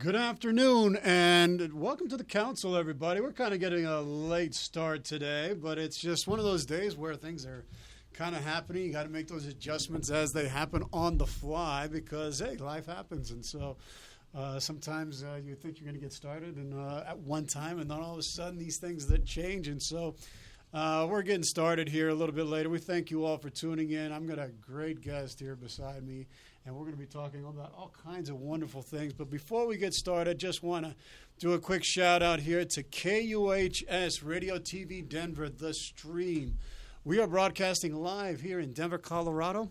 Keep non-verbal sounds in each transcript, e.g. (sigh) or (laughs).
Good afternoon and welcome to the council, everybody. We're kind of getting a late start today, but it's just one of those days where things are kind of happening. You got to make those adjustments as they happen on the fly because, hey, life happens. And so uh, sometimes uh, you think you're going to get started and uh, at one time, and then all of a sudden these things that change. And so uh, we're getting started here a little bit later. We thank you all for tuning in. I'm got a great guest here beside me and we're going to be talking about all kinds of wonderful things. But before we get started, just want to do a quick shout out here to KUHS Radio TV Denver, the stream. We are broadcasting live here in Denver, Colorado.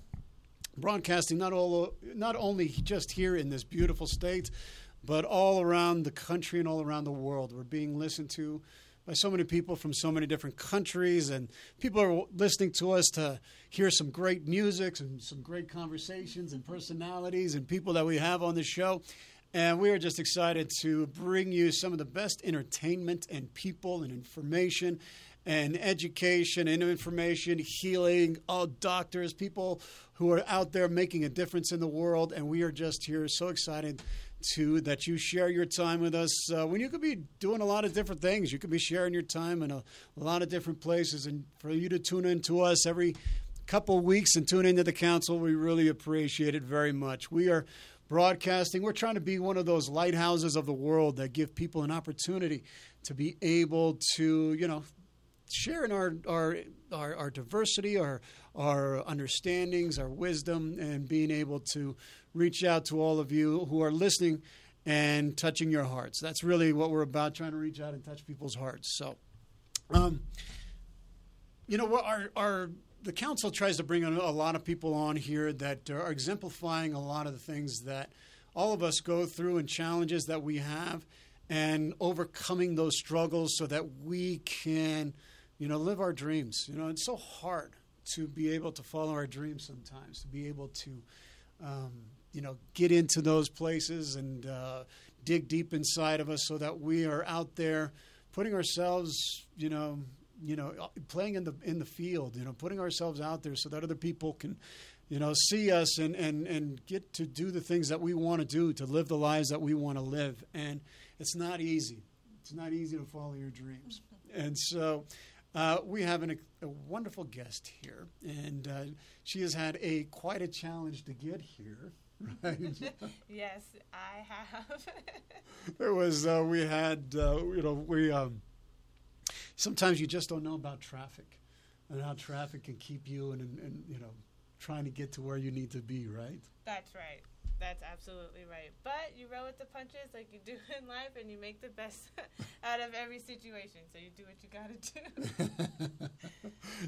Broadcasting not all not only just here in this beautiful state, but all around the country and all around the world. We're being listened to by so many people from so many different countries, and people are listening to us to hear some great music and some great conversations and personalities and people that we have on the show. And we are just excited to bring you some of the best entertainment and people and information and education and information, healing, all doctors, people who are out there making a difference in the world. And we are just here so excited to that you share your time with us uh, when you could be doing a lot of different things. You could be sharing your time in a, a lot of different places, and for you to tune in to us every couple weeks and tune into the council, we really appreciate it very much. We are broadcasting. We're trying to be one of those lighthouses of the world that give people an opportunity to be able to, you know, share in our our our, our diversity, our our understandings, our wisdom, and being able to reach out to all of you who are listening and touching your hearts. That's really what we're about, trying to reach out and touch people's hearts. So, um, you know, our, our the council tries to bring a lot of people on here that are exemplifying a lot of the things that all of us go through and challenges that we have and overcoming those struggles so that we can, you know, live our dreams. You know, it's so hard to be able to follow our dreams sometimes, to be able to um, you know, get into those places and uh, dig deep inside of us so that we are out there putting ourselves, you know, you know, playing in the in the field, you know, putting ourselves out there so that other people can, you know, see us and and and get to do the things that we want to do, to live the lives that we want to live. And it's not easy. It's not easy to follow your dreams. And so uh, we have an, a wonderful guest here, and uh, she has had a quite a challenge to get here. (laughs) Right. (laughs) yes, I have. (laughs) there was uh, we had uh, you know we um, sometimes you just don't know about traffic and how traffic can keep you and, and, and you know trying to get to where you need to be. Right. That's right. That's absolutely right. But you roll with the punches like you do in life, and you make the best out of every situation. So you do what you got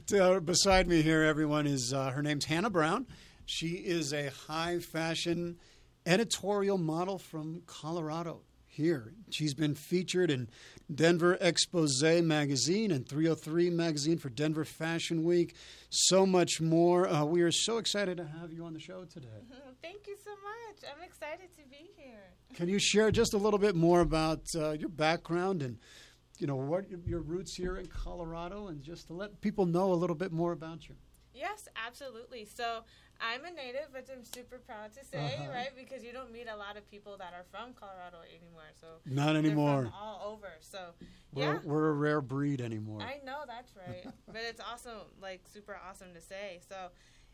to do. beside me here, everyone is uh, her name's Hannah Brown. She is a high fashion editorial model from Colorado. Here, she's been featured in Denver Xposure magazine and 303 magazine for Denver Fashion Week. So much more. Uh, we are so excited to have you on the show today. (laughs) Thank you so much. I'm excited to be here. Can you share just a little bit more about uh, your background and you know what your roots here in Colorado, and just to let people know a little bit more about you? Yes, absolutely. So I'm a native, which I'm super proud to say, uh-huh. right? Because you don't meet a lot of people that are from Colorado anymore. So not anymore. all over. So we're, yeah, we're a rare breed anymore. I know that's right, (laughs) but it's also like super awesome to say. So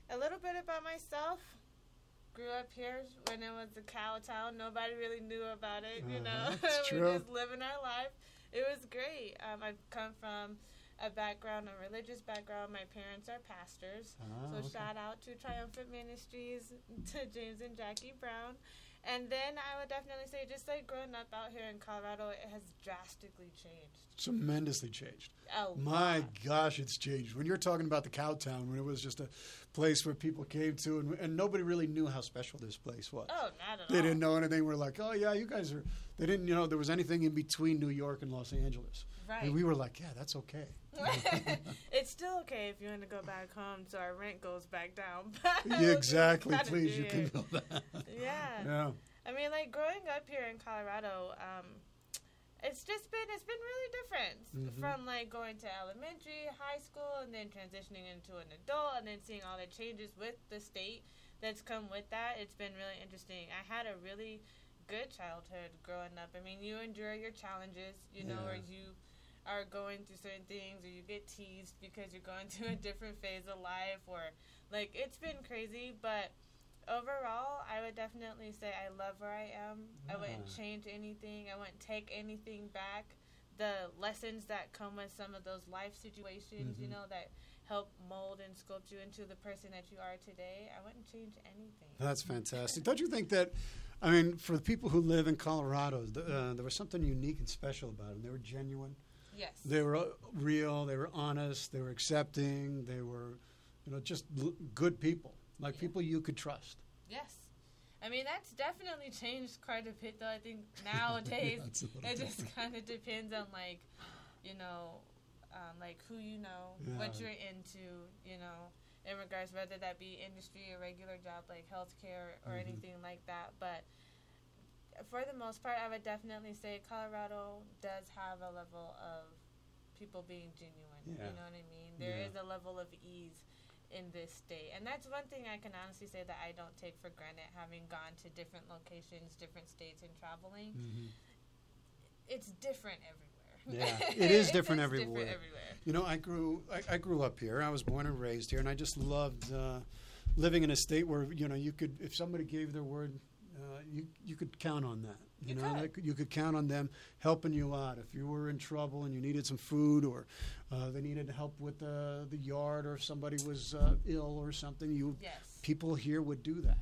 a little bit about myself. Grew up here when it was a cow town. Nobody really knew about it. You uh-huh. know, (laughs) we are just living our life. It was great. Um, I've come from a background, a religious background. My parents are pastors. Oh, so okay. shout out to Triumphant Ministries, (laughs) to James and Jackie Brown. And then I would definitely say, just like growing up out here in Colorado, it has drastically changed. Tremendously changed. Oh, my wow. gosh, it's changed. When you're talking about the Cowtown, when it was just a place where people came to, and, and nobody really knew how special this place was. Oh, not at they all. They didn't know anything. We're like, oh yeah, you guys are. They didn't, you know, there was anything in between New York and Los Angeles. Right. And we were like, yeah, that's okay. (laughs) it's still okay if you want to go back home so our rent goes back down. (laughs) yeah, exactly. Please, you can go that. (laughs) Yeah. Yeah. I mean, like growing up here in Colorado, um, it's just been it's been really different mm-hmm. from like going to elementary, high school, and then transitioning into an adult, and then seeing all the changes with the state that's come with that. It's been really interesting. I had a really good childhood growing up. I mean, you endure your challenges, you know, Yeah. or you are going through certain things, or you get teased because you're going (laughs) through a different phase of life, or like it's been crazy. But overall, I would definitely say I love where I am. I wouldn't change anything. I wouldn't take anything back. The lessons that come with some of those life situations, you Mhm. know, that help mold and sculpt you into the person that you are today, I wouldn't change anything. That's fantastic. Don't you think that? I mean, for the people who live in Colorado, th- uh, there was something unique and special about them. They were genuine. Yes. They were uh, real. They were honest. They were accepting. They were, you know, just l- good people, like Yeah. people you could trust. Yes. I mean, that's definitely changed quite a bit, though. I think (laughs) nowadays That's a little it just kind of depends on, like, you know, um, like who you know, what you're into, you know, in regards whether that be industry or regular job like healthcare or Mhm. anything like that. But for the most part, I would definitely say Colorado does have a level of people being genuine. Yeah. You know what I mean? There is Yeah. a level of ease in this state. And that's one thing I can honestly say that I don't take for granted having gone to different locations, different states, and traveling. Mhm. It's different everywhere. Yeah, it (laughs) is different everywhere. Different everywhere. You know, I grew I, I grew up here. I was born and raised here, and I just loved uh, living in a state where you know you could, if somebody gave their word, you you could count on that. You, You know, could. You could count on them helping you out if you were in trouble and you needed some food, or uh, they needed help with the the yard, or if somebody was uh, ill or something. You Yes. people here would do that,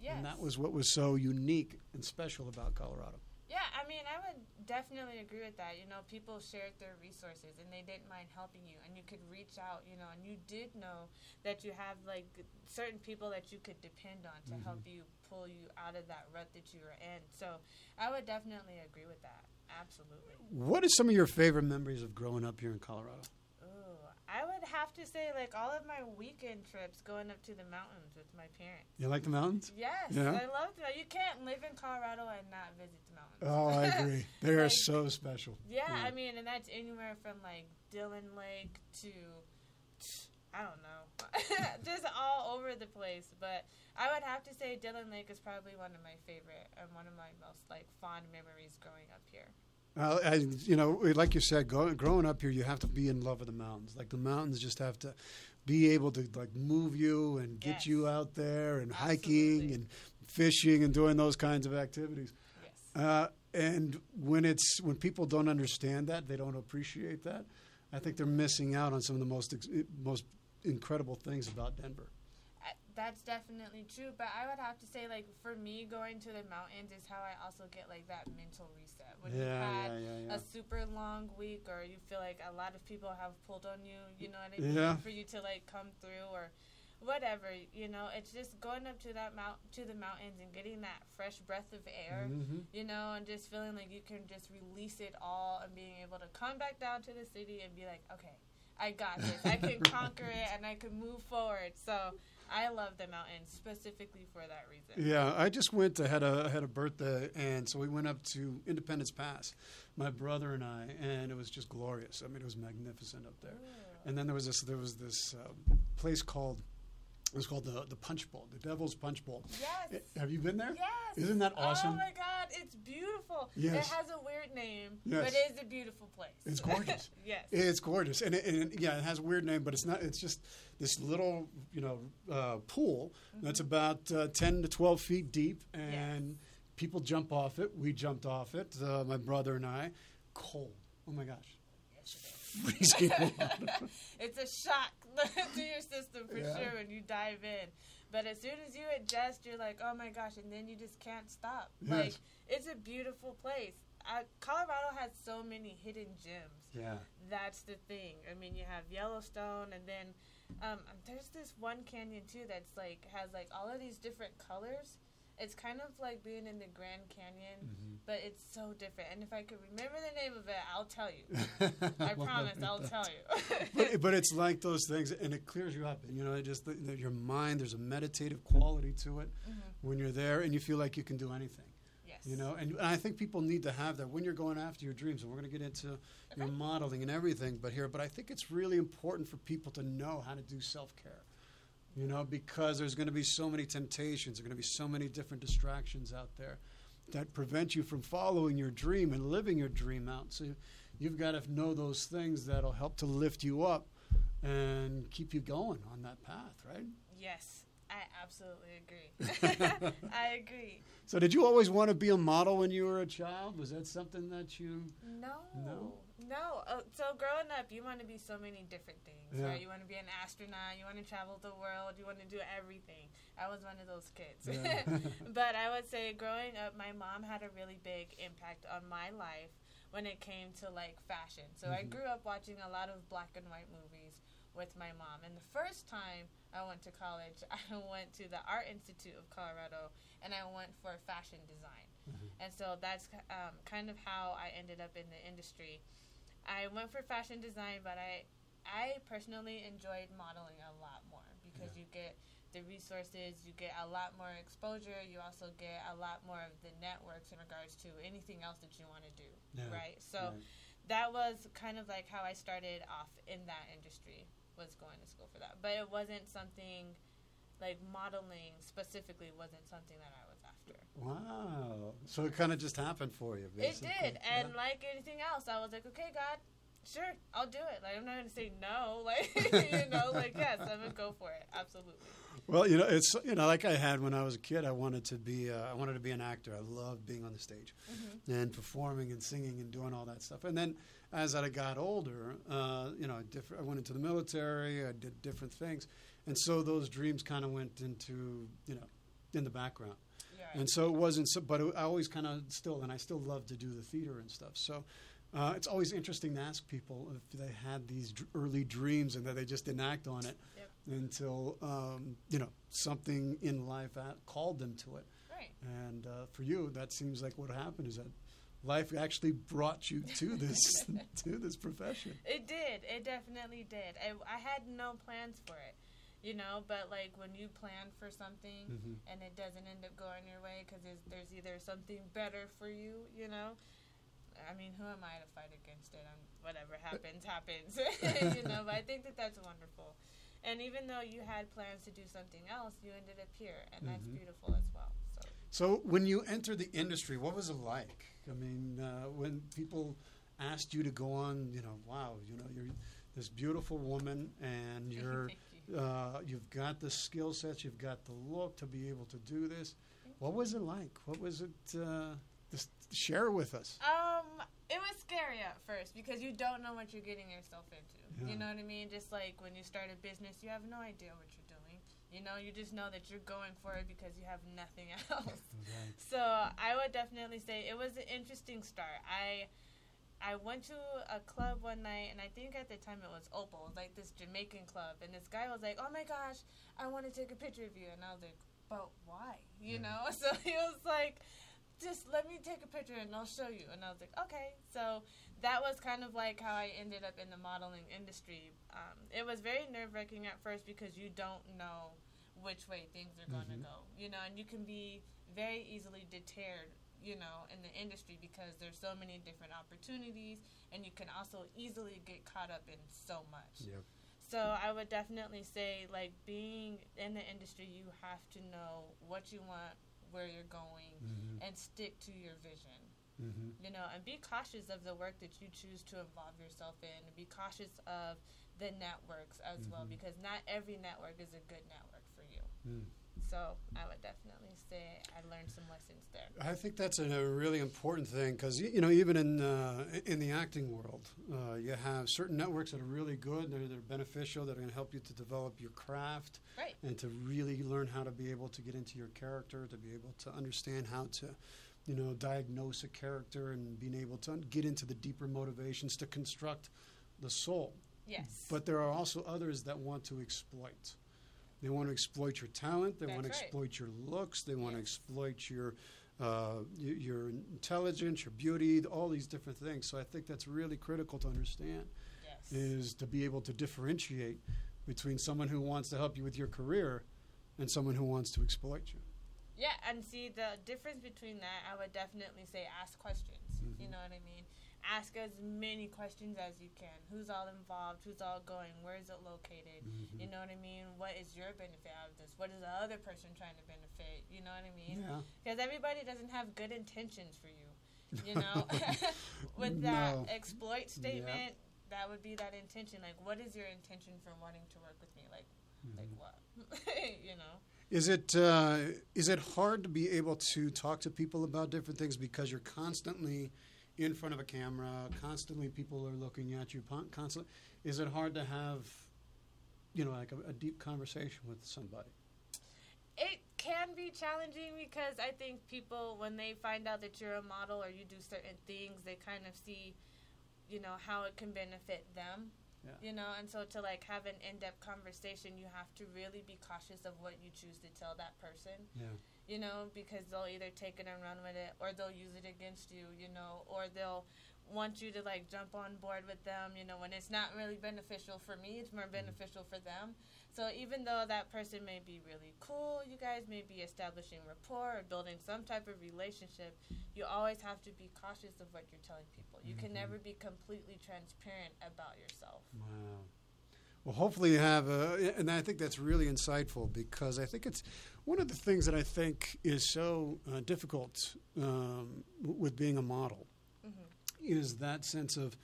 Yes. and that was what was so unique and special about Colorado. Yeah, I mean, I would definitely agree with that. You know, people shared their resources and they didn't mind helping you, and you could reach out, you know, and you did know that you have like certain people that you could depend on to Mhm. help you pull you out of that rut that you were in. So I would definitely agree with that. Absolutely. What are some of your favorite memories of growing up here in Colorado? Have to say like all of my weekend trips going up to the mountains with my parents. You like the mountains? Yes, Yeah? I love them. You can't live in Colorado and not visit the mountains. Oh, I (laughs) agree. They are so special. Yeah, Yeah. I mean, and that's anywhere from like Dillon Lake to I don't know, (laughs) just all over the place. But I would have to say Dillon Lake is probably one of my favorite and one of my most like fond memories growing up here. Well, I, you know, like you said, go, growing up here, you have to be in love with the mountains. Like the mountains just have to be able to like move you and get Yes. you out there and hiking and fishing and doing those kinds of activities. Yes. Uh, and when it's when people don't understand that, they don't appreciate that. I think they're missing out on some of the most ex- most incredible things about Denver. That's definitely true, but I would have to say, like, for me, going to the mountains is how I also get, like, that mental reset. When you've had yeah, yeah, yeah. a super long week or you feel like a lot of people have pulled on you, you know what I mean? Yeah. For you to like come through or whatever, you know, it's just going up to that mount to the mountains and getting that fresh breath of air, Mhm. you know, and just feeling like you can just release it all and being able to come back down to the city and be like, okay, I got this. I can (laughs) conquer it and I can move forward. So I love the mountains specifically for that reason. Yeah, I just went. I had a I had a birthday, and so we went up to Independence Pass, my brother and I, and it was just glorious. I mean, it was magnificent up there. Ooh. And then there was this there was this uh, place called it was called the the Punch Bowl, the Devil's Punch Bowl. Yes. Have you been there? Yes. Isn't that awesome? Oh my God, it's beautiful. Yes. It has a weird name, Yes. but it is a beautiful place. It's gorgeous. (laughs) yes. It's gorgeous, and, it, and it- yeah, it has a weird name, but it's not. It's just this little, you know, uh, pool that's about uh, ten to twelve feet deep, and people jump off it. We jumped off it, uh, my brother and I. Cold. Oh my gosh, it's freezing. (laughs) it's a shock (laughs) to your system for Yeah. sure when you dive in. But as soon as you adjust, you're like, oh my gosh, and then you just can't stop. Yes. Like, it's a beautiful place. Uh, Colorado has so many hidden gems. yeah. That's the thing. I mean, you have Yellowstone, and then um, there's this one canyon too that's like has like all of these different colors. It's kind of like being in the Grand Canyon, Mm-hmm. but it's so different. And if I could remember the name of it, I'll tell you. (laughs) I promise, I'll (laughs) tell you. but, but it's like those things, and it clears you up. You know, it just your mind. There's a meditative quality to it Mhm. when you're there, and you feel like you can do anything. Yes. You know, and, and I think people need to have that when you're going after your dreams. And we're going to get into your modeling and everything, but here, but I think it's really important for people to know how to do self care. You know, because there's going to be so many temptations, there's going to be so many different distractions out there. that prevent you from following your dream and living your dream out. So you've got to know those things that'll help to lift you up and keep you going on that path, right? Yes, I absolutely agree. (laughs) (laughs) I agree. So, did you always want to be a model when you were a child? Was that something that you? No. No? No. Uh, so, growing up, you want to be so many different things, Yeah. right? You want to be an astronaut, you want to travel the world, you want to do everything. I was one of those kids. Yeah. (laughs) but I would say growing up, my mom had a really big impact on my life when it came to like fashion. So I Mhm. grew up watching a lot of black and white movies with my mom. And the first time I went to college, (laughs) I went to the Art Institute of Colorado and I went for fashion design. Mhm. And so that's um, kind of how I ended up in the industry. I went for fashion design, but I I personally enjoyed modeling a lot more because Yeah. you get the resources, you get a lot more exposure, you also get a lot more of the networks in regards to anything else that you want to do, Yeah. right? So that was kind of like how I started off in that industry was going to school for that. But it wasn't something like modeling specifically wasn't something that I was after. Wow. So it kind of just happened for you. It did, and Yeah. like anything else, I was like, okay, God, sure, I'll do it. Like I'm not gonna say no, (laughs) like (laughs) you know, like yes, I'm gonna go for it, absolutely. Well, you know, it's you know, like I had when I was a kid. I wanted to be, uh, I wanted to be an actor. I loved being on the stage Mm-hmm. and performing and singing and doing all that stuff. And then as I got older, uh, you know, different, I went into the military. I did different things, and so those dreams kind of went into, you know, in the background. Yeah. And so it wasn't, so, but it, I always kind of still, and I still love to do the theater and stuff. So uh, it's always interesting to ask people if they had these dr- early dreams and that they just didn't act on it Yep. until, um, you know, something in life at, called them to it. right. And uh, for you, that seems like what happened is that life actually brought you to this (laughs) to this profession. It did. It definitely did. I, I had no plans for it, you know. But like when you plan for something Mhm. and it doesn't end up going your way because there's, there's either something better for you, you know. I mean, who am I to fight against it? I'm, whatever happens, happens, (laughs) you know. But I think that that's wonderful. And even though you had plans to do something else, you ended up here, and that's Mhm. beautiful as well. So when you entered the industry, what was it like? I mean, uh, when people asked you to go on, you know, wow, you know, you're this beautiful woman, and (laughs) you're you. uh, you've got the skill sets, you've got the look to be able to do this. What was it like? What was it? Uh, just share with us. Um, it was scary at first because you don't know what you're getting yourself into. Yeah. You know what I mean? Just like when you start a business, you have no idea what you're doing. You know, you just know that you're going for it because you have nothing (laughs) else. So I would definitely say it was an interesting start. I I went to a club one night, and I think at the time it was Opal, like this Jamaican club, and this guy was like, "Oh my gosh, I want to take a picture of you," and I was like, "But why?" You Yeah. know? (laughs) So he was like, "Just let me take a picture, and I'll show you." And I was like, "Okay." So that was kind of like how I ended up in the modeling industry. Um, it was very nerve wracking at first because you don't know which way things are going to Mhm. go, you know, and you can be very easily deterred, you know, in the industry because there's so many different opportunities, and you can also easily get caught up in so much. Yep. So I would definitely say, like, being in the industry, you have to know what you want, where you're going, Mm-hmm. and stick to your vision Mm-hmm. you know, and be cautious of the work that you choose to involve yourself in. Be cautious of the networks as well, Mhm. because not every network is a good network for you. Mm. So I would definitely say I learned some lessons there. I think that's a really important thing because you know even in uh, in the acting world, uh, you have certain networks that are really good, they're, they're beneficial, that are going to help you to develop your craft Right. and to really learn how to be able to get into your character, to be able to understand how to, you know, diagnose a character and being able to get into the deeper motivations to construct the soul. Yes. But there are also others that want to exploit. They want to exploit your talent. They want to That's right. exploit your looks. They want to exploit your uh, your intelligence, your beauty, all these different things. So I think that's really critical to understand yes. is to be able to differentiate between someone who wants to help you with your career and someone who wants to exploit you. Yeah, and see the difference between that, I would definitely say ask questions. Mm-hmm. You know what I mean? Ask as many questions as you can. Who's all involved? Who's all going? Where is it located? Mm-hmm. You know what I mean? What is your benefit out of this? What is the other person trying to benefit? You know what I mean? Because yeah. everybody doesn't have good intentions for you. You (laughs) know, (laughs) with that no. exploit statement, yeah. that would be that intention. Like, what is your intention for wanting to work with me? Like, mm-hmm. like what? (laughs) you know. Is it uh, is it hard to be able to talk to people about different things because you're constantly in front of a camera, constantly people are looking at you, constantly? Is it hard to have, you know, like a, a deep conversation with somebody? It can be challenging because I think people, when they find out that you're a model or you do certain things, they kind of see, you know, how it can benefit them yeah. You know, and so to like have an in-depth conversation, you have to really be cautious of what you choose to tell that person. Yeah. You know, because they'll either take it and run with it, or they'll use it against you. You know, or they'll want you to like jump on board with them. You know, when it's not really beneficial for me, it's more mm-hmm. beneficial for them. So even though that person may be really cool, you guys may be establishing rapport or building some type of relationship, you always have to be cautious of what you're telling people. You mm-hmm. can never be completely transparent about yourself. Wow. Well, hopefully you have, a, and I think that's really insightful because I think it's one of the things that I think is so uh, difficult um, with being a model mm-hmm. is that sense of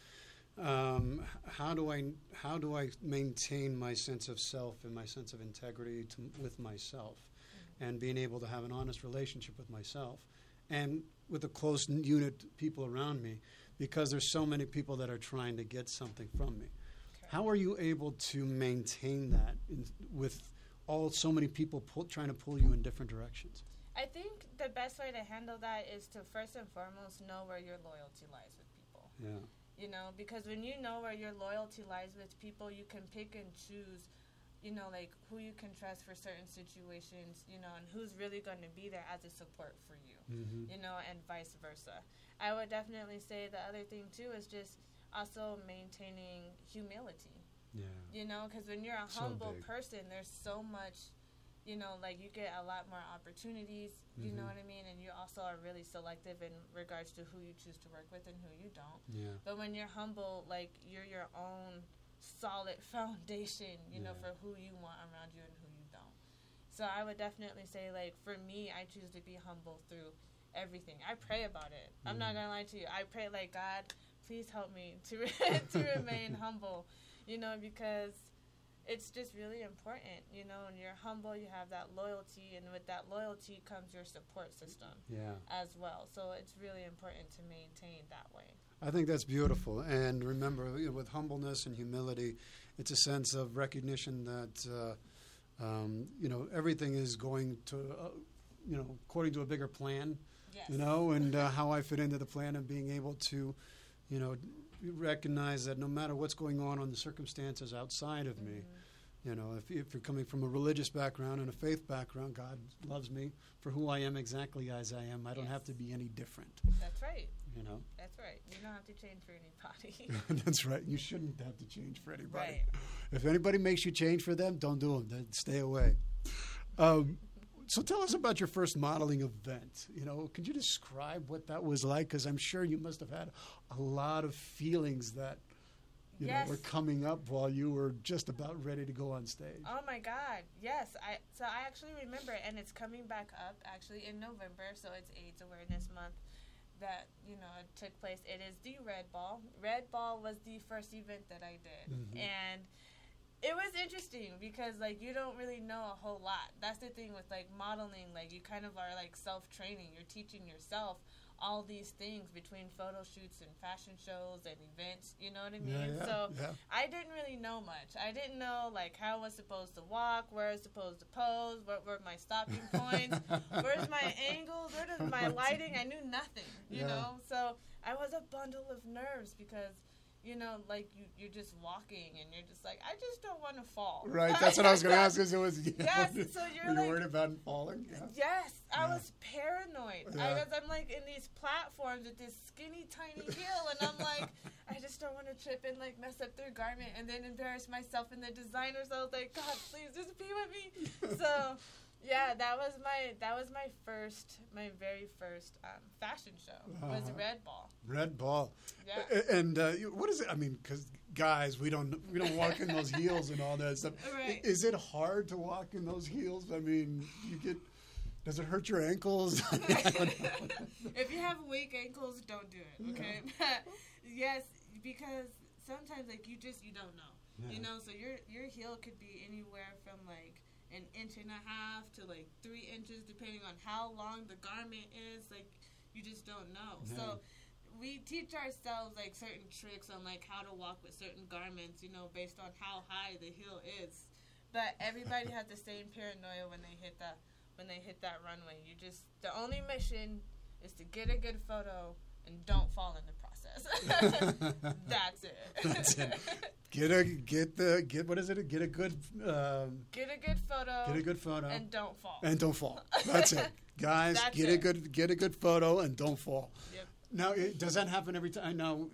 um, how do I how do I maintain my sense of self and my sense of integrity to, with myself, mm-hmm. and being able to have an honest relationship with myself, and with the close unit people around me, because there's so many people that are trying to get something from me. Okay. How are you able to maintain that in, with all so many people pull, trying to pull you in different directions? I think the best way to handle that is to first and foremost know where your loyalty lies with people. Yeah you know because when you know where your loyalty lies with people you can pick and choose you know like who you can trust for certain situations you know and who's really going to be there as a support for you mm-hmm. you know and vice versa. I would definitely say the other thing too is just also maintaining humility. Yeah. You know because when you're a humble person there's so much you know, like you get a lot more opportunities, you mm-hmm. know what I mean? And you also are really selective in regards to who you choose to work with and who you don't. Yeah. But when you're humble, like you're your own solid (laughs) foundation, you yeah. know, for who you want around you and who you don't. So I would definitely say, like, for me, I choose to be humble through everything. I pray about it. Mm-hmm. I'm not mm-hmm. gonna lie to you. I pray, like, God, please help me to (laughs) to (laughs) remain humble, you know, because it's just really important, you know, and you're humble, you have that loyalty, and with that loyalty comes your support system yeah. as well. So it's really important to maintain that way. I think that's beautiful. And remember, you know, with humbleness and humility, it's a sense of recognition that, uh, um, you know, everything is going to, uh, you know, according to a bigger plan, yes. you know, and uh, (laughs) how I fit into the plan and being able to, you know, recognize that no matter what's going on on the circumstances outside of mm-hmm. me, you know, if, if, you're coming from a religious background and a faith background, God loves me for who I am exactly as I am. I don't yes. have to be any different. That's right. You know. That's right. You don't have to change for anybody. (laughs) (laughs) That's right. You shouldn't have to change for anybody. Right. If anybody makes you change for them, don't do them. Then stay away. Um, so tell us about your first modeling event. You know, could you describe what that was like? Because I'm sure you must have had a lot of feelings that you yes. know were coming up while you were just about ready to go on stage. Oh my God! Yes, I so I actually remember, it, and it's coming back up actually in November. So it's AIDS Awareness Month that you know it took place. It is the Red Ball. Red Ball was the first event that I did, mm-hmm. and it was interesting because like you don't really know a whole lot. That's the thing with like modeling, like you kind of are like self training. You're teaching yourself all these things between photo shoots and fashion shows and events. You know what I mean? Yeah, yeah, so yeah. I didn't really know much. I didn't know like how I was supposed to walk, where I was supposed to pose, what were my stopping (laughs) points, where's my angles, where is my lighting. I knew nothing. You know, so I was a bundle of nerves because you know, like you, you're just walking and you're just like, I just don't want to fall. Right. That's what I was going to ask. Is it was (laughs) yes. So you're were like, worried about falling. Yeah. Yes, I yeah. was paranoid. Yeah. I I'm like in these platforms with this skinny tiny heel, and I'm like, (laughs) I just don't want to trip and like mess up their garment and then embarrass myself and the designers. I was like, God, please just be with me. (laughs) So Yeah, that was my that was my first my very first um, fashion show was Uh-huh. Red Ball. Red ball. Yeah. And uh, what is it? I mean, because guys, we don't we don't walk in those heels and all that stuff. (laughs) Right. Is it hard to walk in those heels? I mean, you get. Does it hurt your ankles? (laughs) I don't (laughs) know. if you have weak ankles, don't do it. Okay. yes, because sometimes like you just you don't know. Yeah. You know, so your your heel could be anywhere from like an inch and a half to like three inches, depending on how long the garment is. Like you just don't know. So we teach ourselves like certain tricks on like how to walk with certain garments. You know, based on how high the heel is. But everybody has the same paranoia when they hit that when they hit that runway. You just the only mission is to get a good photo and don't fall in the process. (laughs) (laughs) That's it. That's it. (laughs) Get a get the get what is it? Get a good um, Get a good photo. get a good photo and don't fall. and don't fall. (laughs) That's it, guys. That's get a good get a good photo and don't fall. Yep. Now, it, does that happen every time? Now,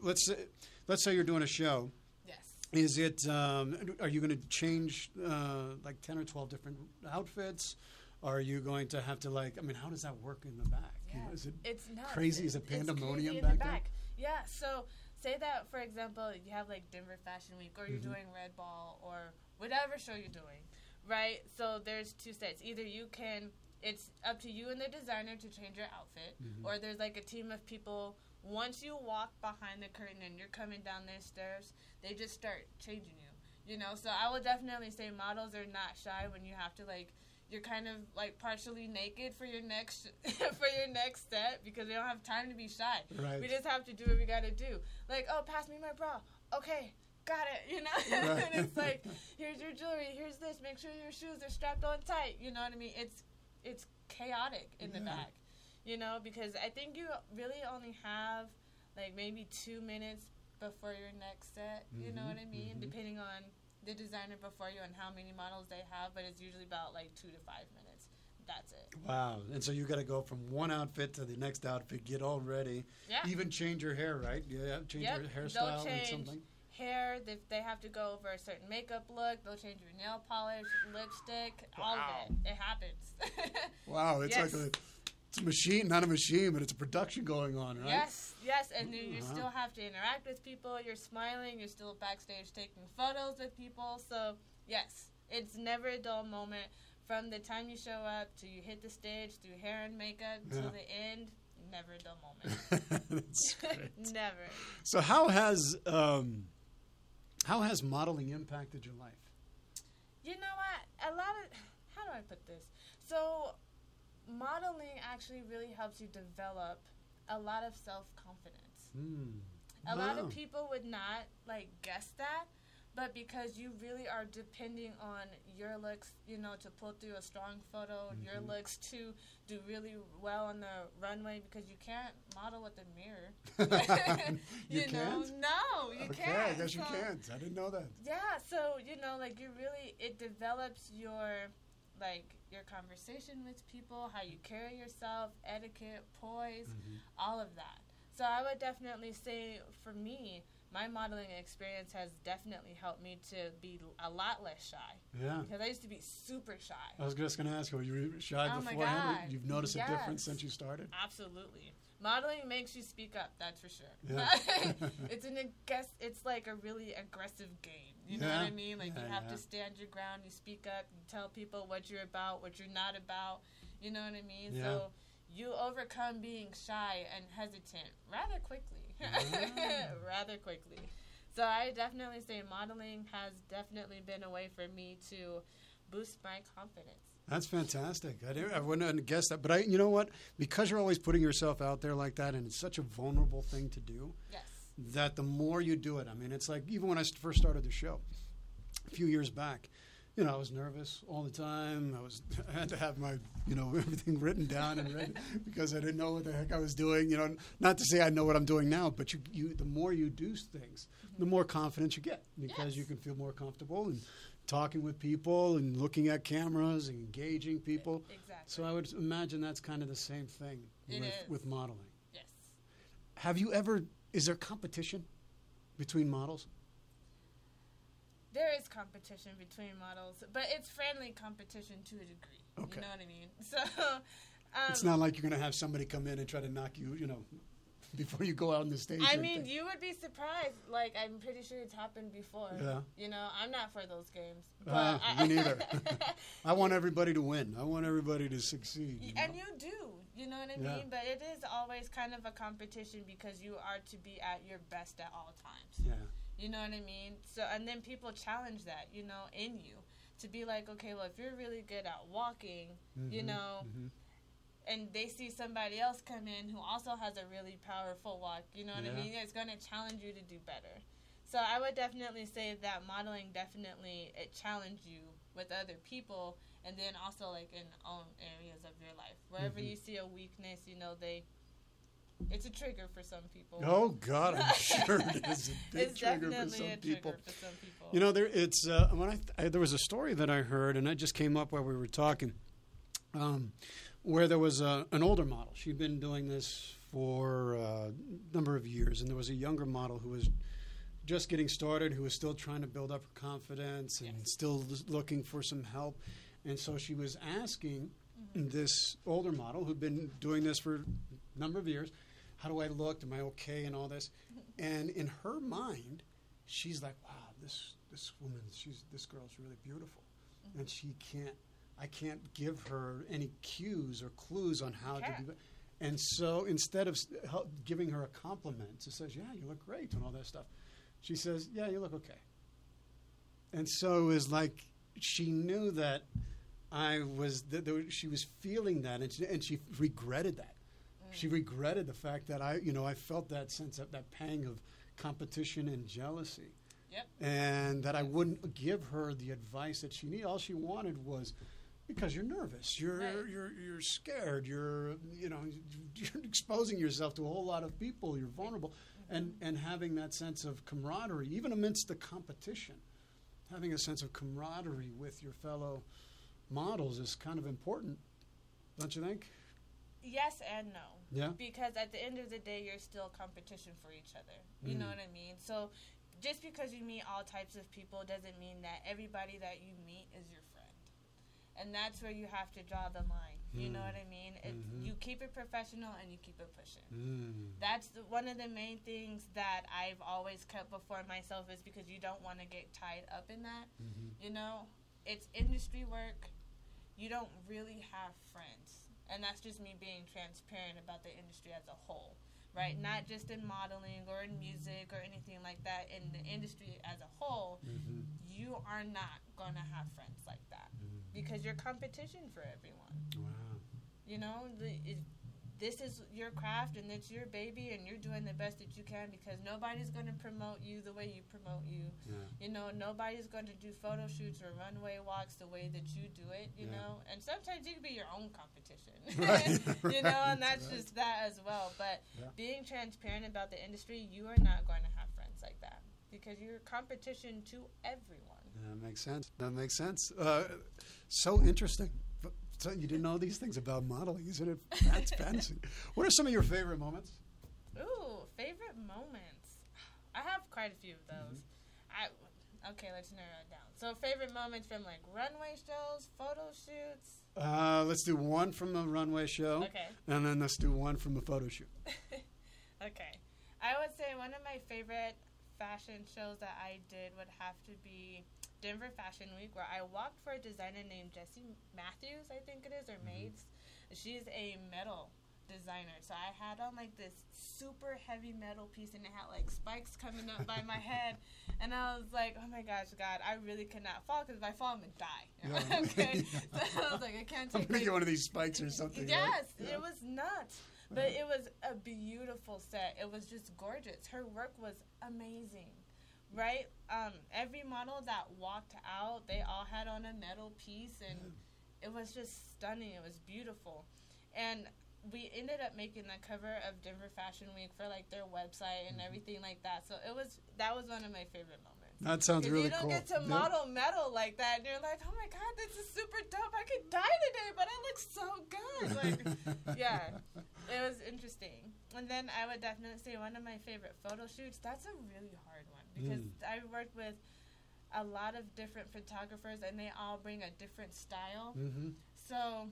let's say let's say you're doing a show. Yes. Is it? Um, are you going to change uh, like ten or twelve different outfits? Are you going to have to like? I mean, how does that work in the back? You know, Yeah. is it? It's nuts. crazy? Is it pandemonium in back there? Yeah. So say that for example, you have like Denver Fashion Week, or you're Mhm. doing Red Ball, or whatever show you're doing, right? So there's two sets. Either you can. It's up to you and the designer to change your outfit, Mhm. or there's like a team of people. Once you walk behind the curtain and you're coming down their stairs, they just start changing you. You know, so I would definitely say models are not shy when you have to like you're kind of like partially naked for your next (laughs) for your next step because they don't have time to be shy. Right. We just have to do what we got to do. Like, oh, pass me my bra. Okay, got it. You know, (laughs) Right. and it's like, (laughs) here's your jewelry. Here's this. Make sure your shoes are strapped on tight. You know what I mean? It's it's chaotic in the back. You know, because I think you really only have like maybe two minutes before your next set. You know Mhm, what I mean? mhm. Depending on the designer before you and how many models they have, but it's usually about like two to five minutes. That's it. Wow. And so you got to go from one outfit to the next outfit, get all ready, Yeah. even change your hair, right? Yeah, change Yep, your hairstyle and something. Hair, if they have to go over a certain makeup look, they'll change your nail polish, lipstick, wow. all of it. It happens. (laughs) Wow, it's Yes. like a it's a machine, not a machine, but it's a production going on, right? Yes, yes, and then you Uh-huh. still have to interact with people. You're smiling. You're still backstage taking photos with people. So yes, it's never a dull moment from the time you show up to you hit the stage through hair and makeup Yeah. till the end. Never a dull moment. (laughs) That's (laughs) great. never. So how has um, how has modeling impacted your life? You know what? A lot of how do I put this? So modeling actually really helps you develop a lot of self confidence. Hmm. A lot of people would not like guess that, but because you really are depending on your looks, you know, to pull through a strong photo, your Mhm. looks to do really well on the runway because you can't model with a mirror. (laughs) (laughs) you, know, can't. no, you okay, can't. I guess you So- can't. I didn't know that. yeah, so you know, like you really it develops your like your conversation with people, how you carry yourself, etiquette, poise, Mhm. all of that. So I would definitely say for me, my modeling experience has definitely helped me to be a lot less shy Yeah. because I used to be super shy. I was just going to ask you, were you shy Oh my beforehand? You've noticed a difference since you started? Absolutely. Modeling makes you speak up, that's for sure. Yeah. (laughs) it's an aggress- it's like a really aggressive game. You know Yeah. what I mean? Like Yeah, you have yeah. to stand your ground, you speak up, you tell people what you're about, what you're not about. You know what I mean? So you overcome being shy and hesitant rather quickly. Ah. (laughs) rather quickly. So I definitely say modeling has definitely been a way for me to boost my confidence. That's fantastic. I, didn't, I wouldn't have guessed that. But I, you know what? Because you're always putting yourself out there like that, and it's such a vulnerable thing to do, Yes. That the more you do it, I mean, it's like even when I first started the show a few years back, you know, I was nervous all the time. I was (laughs) I had to have my, you know, (laughs) everything written down and ready (laughs) because I didn't know what the heck I was doing. You know, not to say I know what I'm doing now, but you, you the more you do things, the mm-hmm. more confidence you get because Yes. you can feel more comfortable and talking with people and looking at cameras and engaging people. Exactly. So I would imagine that's kind of the same thing It with, with modeling. yes. Have you ever? Is there competition between models? there is competition between models, but it's friendly competition to a degree. Okay. You know what I mean? (laughs) So. Um, it's not like you're going to have somebody come in and try to knock you, you know, (laughs) before you go out on the stage. I mean, you would be surprised. Like, I'm pretty sure it's happened before. Yeah. You know, I'm not for those games. But I, me neither. (laughs) I want everybody to win. I want everybody to succeed. you and know? you do. You know what I Yeah. mean? But it is always kind of a competition because you are to be at your best at all times. yeah. You know what I mean? So, and then people challenge that, you know, in you to be like, okay, well, if you're really good at walking, you Mhm, know, mhm. and they see somebody else come in who also has a really powerful walk, you know what Yeah. I mean? It's going to challenge you to do better. So I would definitely say that modeling definitely it challenged you with other people and then also like in own areas of your life. Wherever Mhm. you see a weakness, you know, they it's a trigger for some people. Oh God, I'm (laughs) sure it is a big it's trigger for definitely some a people. trigger for some people. You know, there it's uh, when I, I there was a story that I heard, and it just came up while we were talking, um, where there was a, an older model. She'd been doing this for a number of years, and there was a younger model who was just getting started, who was still trying to build up her confidence and Yes. still looking for some help. And so she was asking Mm-hmm. this older model who'd been doing this for a number of years, how do I look? Am I okay? And all this. (laughs) And in her mind, she's like, wow, this this woman, she's this girl's really beautiful, Mm-hmm. and she can't. I can't give her any cues or clues on how to do it. And so instead of giving her a compliment, she says, "Yeah, you look great," and all that stuff. She says, "Yeah, you look okay." And so it was like she knew that I was there was- she was feeling that, and she, and she regretted that. She mm. regretted the fact that I, you know, I felt that sense of that pang of competition and jealousy, Yep. and that I wouldn't give her the advice that she needed. All she wanted was because you're nervous, you're Right. you're you're scared, you're you know (laughs) you're exposing yourself to a whole lot of people, you're vulnerable, mm-hmm. and and having that sense of camaraderie, even amidst the competition, having a sense of camaraderie with your fellow models is kind of important, don't you think? Yes and no. Yeah. Because at the end of the day, you're still competition for each other. You know Mm. what I mean? So just because you meet all types of people doesn't mean that everybody that you meet is your friend. And that's where you have to draw the line. You know Mm. what I mean? It, Mhm. You keep it professional and you keep it pushing. Mm. That's the, one of the main things that I've always kept before myself is because you don't want to get tied up in that. Mhm. You know, it's industry work. You don't really have friends. And that's just me being transparent about the industry as a whole, right? Not just in modeling or in music or anything like that. In the industry as a whole, Mhm. you are not going to have friends like that because you're competition for everyone. Wow. You know, the, it, this is your craft and it's your baby, and you're doing the best that you can because nobody's going to promote you the way you promote you. Yeah. You know, nobody's going to do photo shoots or runway walks the way that you do it, you Yeah. know? And sometimes you can be your own competition. (laughs) Right, (laughs) you know, and that's right. just that as well. But Yeah. being transparent about the industry, you are not going to have friends like that because you're competition to everyone. That makes sense. That makes sense. Uh, so interesting. So you didn't know these things about modeling, isn't it? That's fantasy. What are some of your favorite moments? Ooh, favorite moments. I have quite a few of those. Mm-hmm. I okay, let's narrow it down. So favorite moments from like runway shows, photo shoots. Uh, let's do one from a runway show, Okay. and then let's do one from a photo shoot. (laughs) okay. I would say one of my favorite fashion shows that I did would have to be Denver Fashion Week, where I walked for a designer named Jessie Matthews, I think it is, or mm-hmm. Maids. She's a metal designer. So I had on like this super heavy metal piece and it had like spikes coming up by my head. (laughs) And I was like, oh my gosh, God, I really could not fall because if I fall, I'm going to die. (laughs) Yeah. okay. (laughs) So I was like, I can't I'm gonna get one of these spikes or something. Yes, right? Yeah. it was nuts. But it was a beautiful set. It was just gorgeous. Her work was amazing. Right? Um, every model that walked out, they all had on a metal piece and it was just stunning. It was beautiful. And we ended up making the cover of Denver Fashion Week for like their website and everything like that. So it was that was one of my favorite moments. That sounds really good. you don't cool. get to Yeah. model metal like that, and you're like, oh my god, this is super dope. I could die today, but I look so good. (laughs) Like, yeah, it was interesting. And then I would definitely say one of my favorite photo shoots. That's a really hard one because Mm. I work with a lot of different photographers, and they all bring a different style. Mm-hmm. So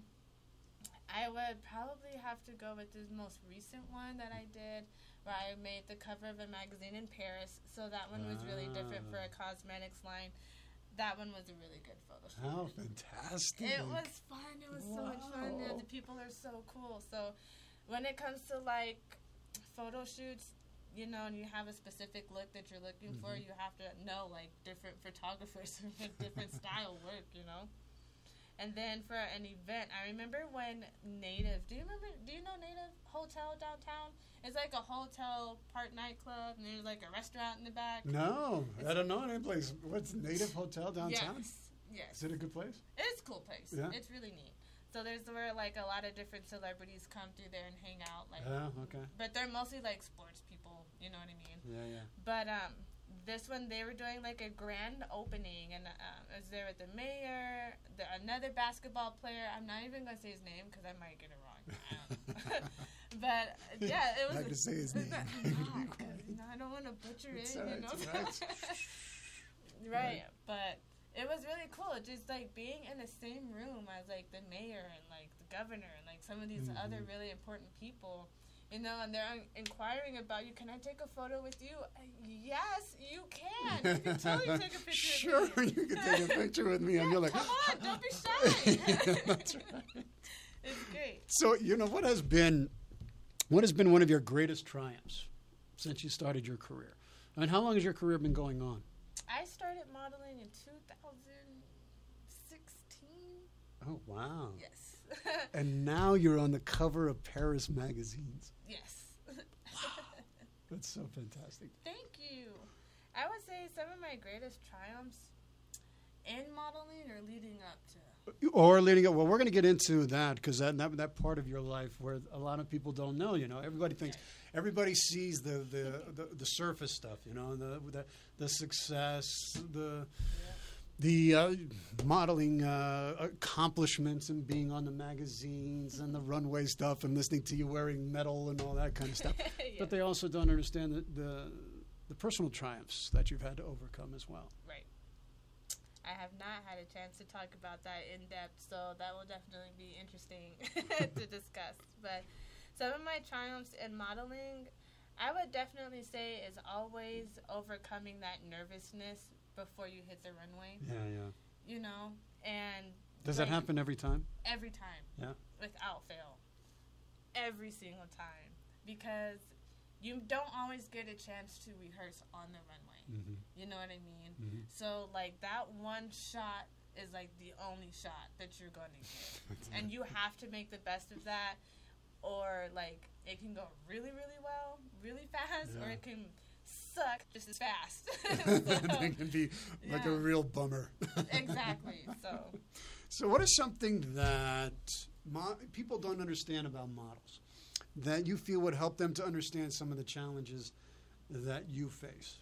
I would probably have to go with the most recent one that I did, where I made the cover of a magazine in Paris. So that one was really different for a cosmetics line. That one was a really good photo shoot. How fantastic! It was fun. It was so much fun. Wow. the people are so cool. So when it comes to like photo shoots, you know, and you have a specific look that you're looking for, Mm-hmm. you have to know like different photographers (laughs) with different style work, you know. And then for an event, I remember when Native. Do you remember? Do you know Native Hotel downtown? It's like a hotel part nightclub, and there's like a restaurant in the back. No, I don't know any place. What's Native Hotel downtown? Yes, yes. Is it a good place? It's a cool place. Yeah. It's really neat. So there's where like a lot of different celebrities come through there and hang out. Like, Yeah. Okay. but they're mostly like sports people. You know what I mean? Yeah. Yeah. But um, this one they were doing like a grand opening, and um, I was there with the mayor, the, another basketball player. I'm not even gonna say his name because I might get it wrong. (laughs) But yeah, it was. Not gonna say his (laughs) name. No, 'cause, you I don't want to butcher It's it. alright, You know. it's alright. (laughs) right, but it was really cool. Just like being in the same room as like the mayor and like the governor and like some of these Mhm. other really important people. You know, and they're inquiring about you. Can I take a photo with you? Uh, yes, you can. You can totally take a (laughs) picture. sure, with me. you can take a picture with me, (laughs) and you're like, Come on, (laughs) don't be shy. Yeah, that's right. It's great. So you know what has been, what has been one of your greatest triumphs since you started your career? I mean, how long has your career been going on? I started modeling in 2016. Oh wow! Yes. (laughs) And now you're on the cover of Paris magazines. yes. wow, That's so fantastic. Thank you. I would say some of my greatest triumphs in modeling or leading up to. Or leading up, well, we're going to get into that because that, that that part of your life where a lot of people don't know. You know, everybody thinks everybody sees the the, the, the surface stuff. You know, the the, the success, the the uh, modeling uh, accomplishments and being on the magazines and the runway stuff and listening to you wearing metal and all that kind of stuff. (laughs) Yeah. But they also don't understand the, the the personal triumphs that you've had to overcome as well. Right. I have not had a chance to talk about that in depth, so that will definitely be interesting (laughs) to discuss. But some of my triumphs in modeling, I would definitely say, is always overcoming that nervousness before you hit the runway. Yeah, yeah. You know, and Does that happen every time? every time. Yeah. Without fail. Every single time. Because you don't always get a chance to rehearse on the runway. Mm-hmm. You know what I mean? Mhm. So, like, that one shot is like the only shot that you're going to get. (laughs) and you have to make the best of that, or like, it can go really, really well, really fast, or it can suck just as fast. (laughs) (laughs) they can be like a real bummer. (laughs) exactly. So, So, what is something that mo- people don't understand about models that you feel would help them to understand some of the challenges that you face?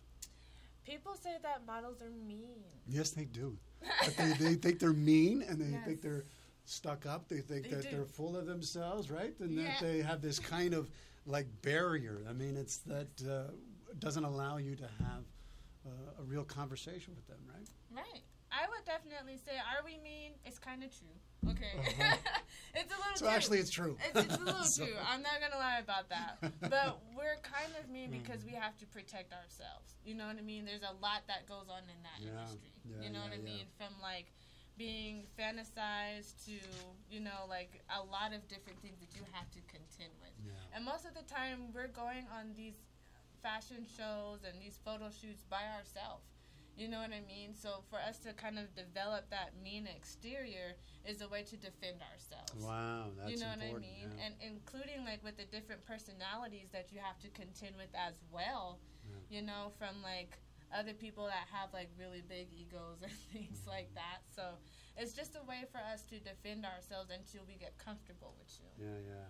people say that models are mean. Yes, they do. But they, they think they're mean and they think they're stuck up. They think They that do. they're full of themselves, right? And Yeah. that they have this kind of like barrier. I mean, it's that uh, doesn't allow you to have uh, a real conversation with them, right? Right. I would definitely say, are we mean? It's kind of true. Okay. Uh-huh. (laughs) it's a little So true. actually, it's true. It's, it's a (laughs) little So- true. I'm not gonna lie about that. (laughs) But we're kind of mean because we have to protect ourselves. You know what I mean? There's a lot that goes on in that Yeah. industry. Yeah, you know yeah, what I mean? From like being fantasized to you know like a lot of different things that you have to contend with. Yeah. And most of the time, we're going on these fashion shows and these photo shoots by ourselves. You know what I mean? So for us to kind of develop that mean exterior is a way to defend ourselves. Wow, that's you know what I mean? yeah. And including like with the different personalities that you have to contend with as well. Yeah. You know, from like other people that have like really big egos (laughs) and things Mm-hmm. like that. So it's just a way for us to defend ourselves until we get comfortable with you. yeah, yeah.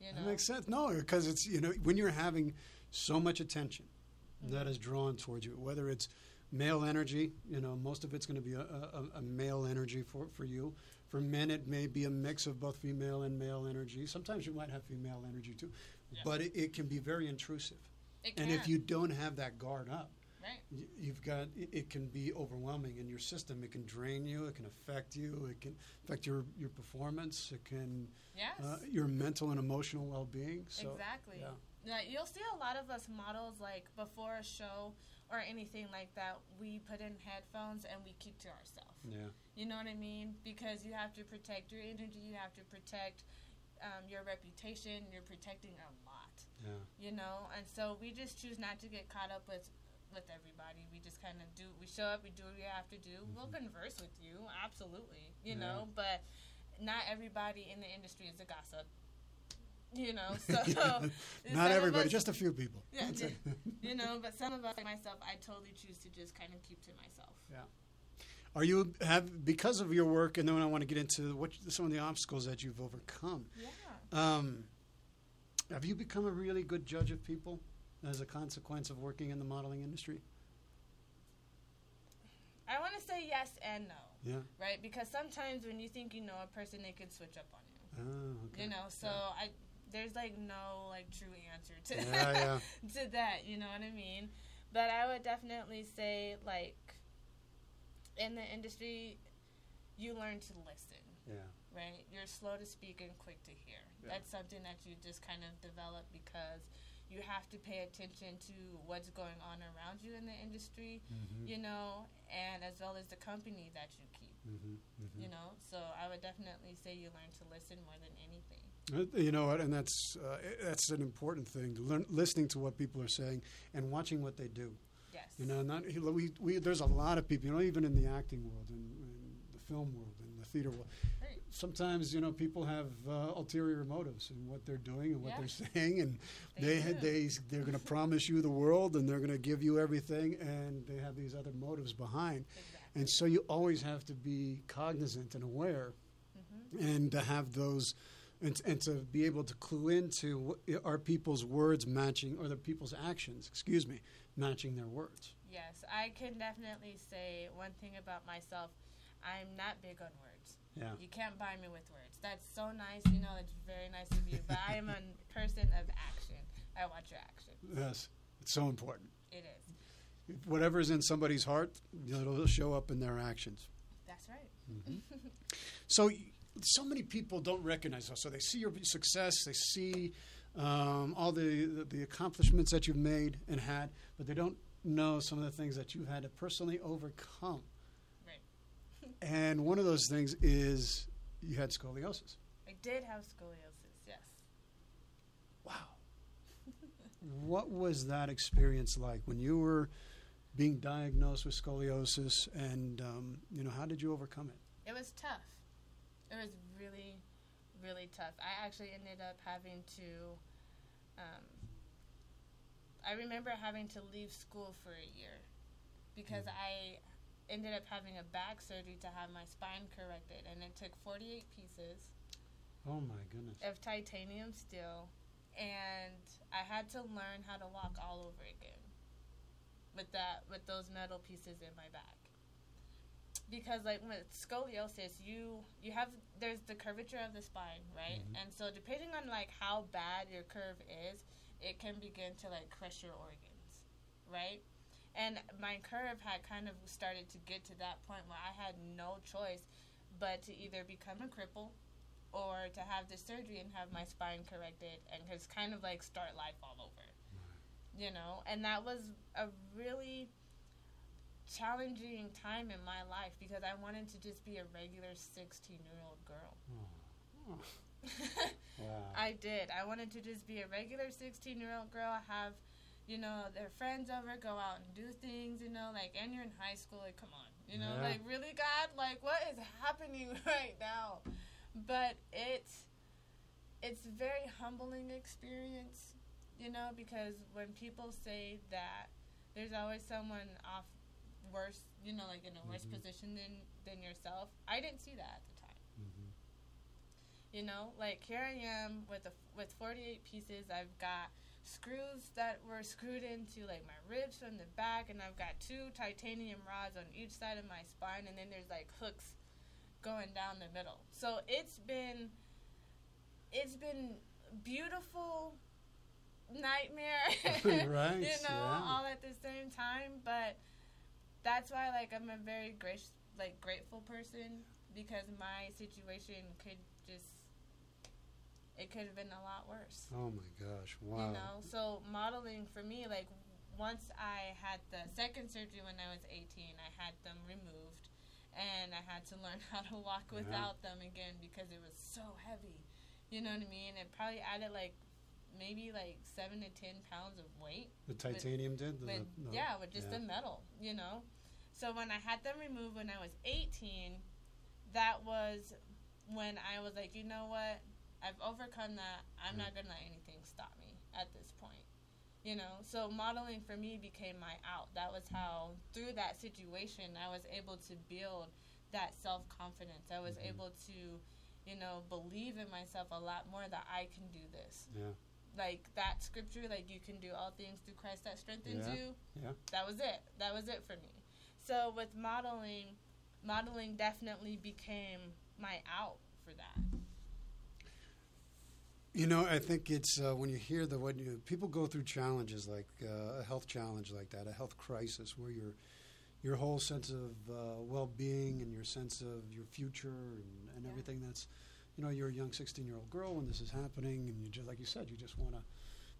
You That makes sense. No, because it's you know when you're having so much attention Mm-hmm. that is drawn towards you, whether it's male energy, you know, most of it's going to be a, a, a male energy for for you. For men, it may be a mix of both female and male energy. Sometimes you might have female energy too, Yeah. but it, it can be very intrusive. It And if you don't have that guard up, Right. you've got it, it can be overwhelming in your system. It can drain you. It can affect you. It can affect your your performance. It can Yes. uh, your mental and emotional well being. So exactly. yeah. Yeah, you'll see a lot of us models like before a show or anything like that. We put in headphones and we keep to ourselves. yeah, You know what I mean? Because you have to protect your energy. You have to protect um, your reputation. You're protecting a lot. yeah. You know, and so we just choose not to get caught up with with everybody. We just kind of do. We show up. We do what we have to do. We'll converse with you, absolutely. You Mm-hmm. Yeah. know, but not everybody in the industry is a gossip. You know, (laughs) so Not (laughs) everybody, us- just a few people. Yeah, (laughs) you know, but some of us, like myself, I totally choose to just kind of keep to myself. Yeah. Are you have because of your work, and then I want to get into what some of the obstacles that you've overcome. Yeah. Um, have you become a really good judge of people as a consequence of working in the modeling industry? I want to say yes and no, Yeah. right? Because sometimes when you think you know a person, they can switch up on you. Oh, okay. You know, so Yeah. I there's like no like true answer to Yeah, yeah. (laughs) to that. You know what I mean? But I would definitely say like in the industry, you learn to listen. Yeah. right? You're slow to speak and quick to hear. Yeah. That's something that you just kind of develop because you have to pay attention to what's going on around you in the industry, Mm-hmm. you know, and as well as the company that you keep, Mm-hmm. Mm-hmm. you know. So I would definitely say you learn to listen more than anything. Uh, You know and that's uh, that's an important thing. To learn, listening to what people are saying and watching what they do. Yes. You know, not we, we there's a lot of people. You know, even in the acting world and in the film world and the theater world. Sometimes you know people have uh, ulterior motives in what they're doing and what Yeah. they're (laughs) saying, and they they, they they're going to promise you the world and they're going to give you everything, and they have these other motives behind. Exactly. And so you always have to be cognizant and aware, hmm and to have those, and, and to be able to clue into are people's words matching or the people's actions, excuse me, matching their words. Yes, I can definitely say one thing about myself. I'm not big on words. Yeah. You can't buy me with words. That's so nice. You know, it's very nice of you. But I am a (laughs) person of action. I want your action. Yes, it's so important. It is. Whatever is in somebody's heart, it'll show up in their actions. That's right. (laughs) So, y- so many people don't recognize us. So they see your success, they see um, all the, the the accomplishments that you've made and had, but they don't know some of the things that you've had to personally overcome. And one of those things is you had scoliosis. I did have scoliosis. Yes. Wow. (laughs) what was that experience like when you were being diagnosed with scoliosis, and um, you know how did you overcome it? It was tough. It was really, really tough. I actually ended up having to. Um, I remember having to leave school for a year because I ended up having a back surgery to have my spine corrected, and it took 48 pieces Oh my goodness. of titanium steel, and I had to learn how to walk all over again with that with those metal pieces in my back. Because like with scoliosis, you you have there's the curvature of the spine, right? Mhm. And so depending on like how bad your curve is, it can begin to like crush your organs, right? And my curve had kind of started to get to that point where I had no choice but to either become a cripple or to have the surgery and have my spine corrected and just kind of like start life all over. You know, and that was a really challenging time in my life because I wanted to just be a regular 16 year old girl. Oh. (laughs) Wow. I did. I wanted to just be a regular 16 year old girl, have, you know, their friends over, go out and do things, you know, like, and you're in high school, like, come on, you know, Yeah. like, really, God, like, what is happening (laughs) right now? But it's, it's a very humbling experience, you know, because when people say that there's always someone off worse, you know, like in a worse Mhm. position than, than yourself, I didn't see that at the time. Mhm. You know, like here I am with a, with 48 pieces. I've got screws that were screwed into like my ribs from the back, and I've got two titanium rods on each side of my spine, and then there's like hooks going down the middle. So it's been it's been beautiful nightmare. (laughs) right. (laughs) you know, yeah. all at the same time. But that's why, like, I'm a very gracious, like, grateful person because my situation could just, it could have been a lot worse. Oh my gosh! Wow. You know, so modeling for me, like, once I had the second surgery when I was 18, I had them removed. And I had to (laughs) learn how to walk Yeah. without them again because it was so heavy. You know what I mean? It probably added like maybe like seven to ten pounds of weight the titanium did. The, with yeah with just yeah. the metal you know so when i had them removed when i was 18 that was when i was like you know what i've overcome that i'm not gonna let anything stop me at this point you know so modeling for me became my out that was how through that situation i was able to build that self-confidence i was Mhm. able to you know believe in myself a lot more that i can do this Yeah. like that scripture, like you can do all things through Christ that strengthens Yeah, you. yeah. That was it. That was it for me. So with modeling, modeling definitely became my out for that. You know, I think it's uh, when you hear the when you people go through challenges like uh, a health challenge like that, a health crisis, where your your whole sense of uh, well-being and your sense of your future and, and Yeah. everything that's, you know, you're a young 16-year-old girl when this is happening, and you just like you said, you just want to,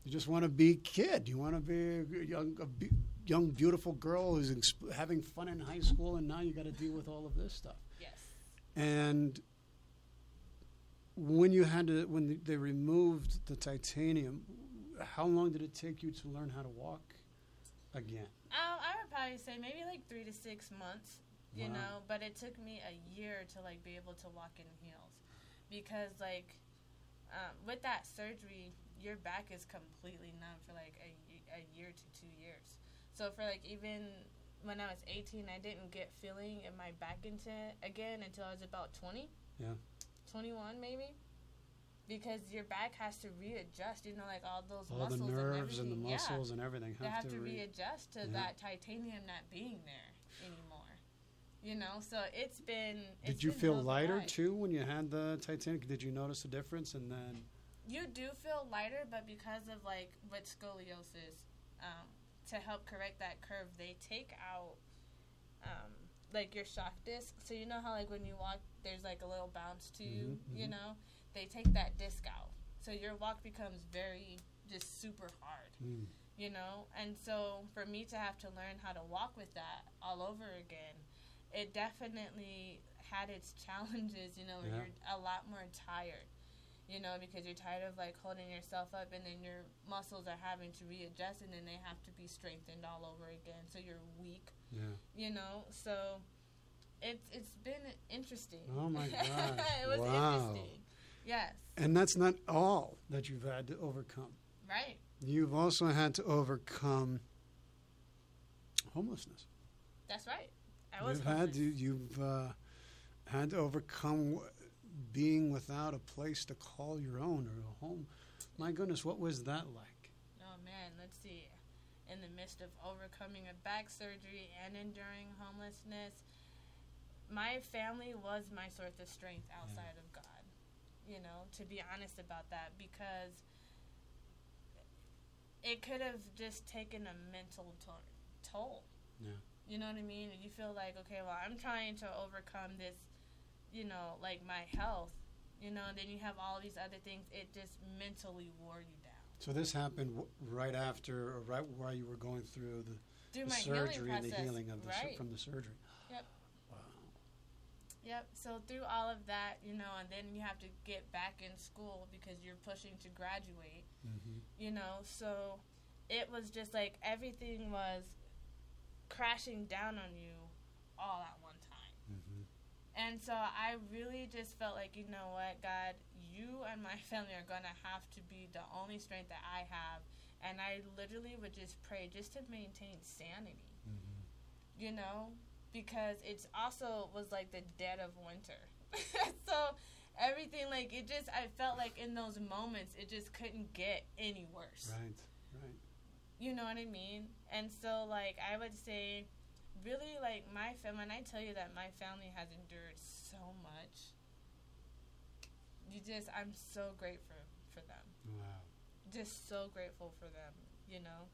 you just want to be kid. You want to be a young, a be- young, beautiful girl who's exp- having fun in high school, and now you got to deal with all of this stuff. Yes. And when you had to, when they removed the titanium, how long did it take you to learn how to walk again? Um, I would probably say maybe like three to six months, you Wow. know, but it took me a year to like be able to walk in heels because like um, with that surgery, your back is completely numb for like a, a year to two years. So for like even when I was 18, I didn't get feeling in my back into again until I was about 20. Yeah. 21 maybe. Because your back has to readjust, you know, like all those All the muscles nerves and, and, the everything. Yeah muscles and everything they have, have to re- readjust to Yeah. that titanium not being there anymore. You know, so it's been. Did you been feel hell of a lighter ride. too when you had the titanium? Did you notice a difference? And then, You do feel lighter, but because of like with scoliosis, um, to help correct that curve, they take out um, like your shock disc. So you know how like when you walk, there's like a little bounce to you. Mhm, You mhm. know, they take that disc out, so your walk becomes very just super hard. mm, you know and so for me to have to learn how to walk with that all over again it definitely had its (laughs) challenges you know Yeah. you're a lot more tired you know because you're tired of like holding yourself up and then your muscles are having to readjust and then they have to be strengthened all over again so you're weak yeah. you know so it's it's been interesting Oh my (laughs) god. it was Wow. interesting yes And that's not all that you've had to overcome. right You've also had to overcome homelessness. that's right i was You've had to, you've uh, had to overcome being without a place to call your own or a home. My goodness, what was that like? Oh man, let's see. In the midst of overcoming a back surgery and enduring homelessness, my family was my source of strength outside of God. You know, to be honest about that, because it could have just taken a mental to- toll. Yeah. You know what I mean? And you feel like, okay, well, I'm trying to overcome this, you know, like my health, you know, and then you have all these other things. It just mentally wore you down. So this happened w- right after, or right while you were going through the, Through the surgery and the healing of the right? from the surgery. Yep. Wow. Yep. So through all of that, you know, and then you have to get back in school because you're pushing to graduate, hmm you know. So it was just like everything was crashing down on you all at And so I really just felt like, you know what, God, you and my (laughs) family are going to have to be the only strength that I have. And I literally would just pray just to maintain sanity, hmm you know, because it's also was like the dead of winter. (laughs) so everything, like, it just, I felt like in those moments, it just couldn't get any worse. Right. Right. You know what I mean? And so, like, I would say, really, like, my family, when I tell you that my family has endured so much, you just, I'm so grateful for them. Wow. just so grateful for them, you know.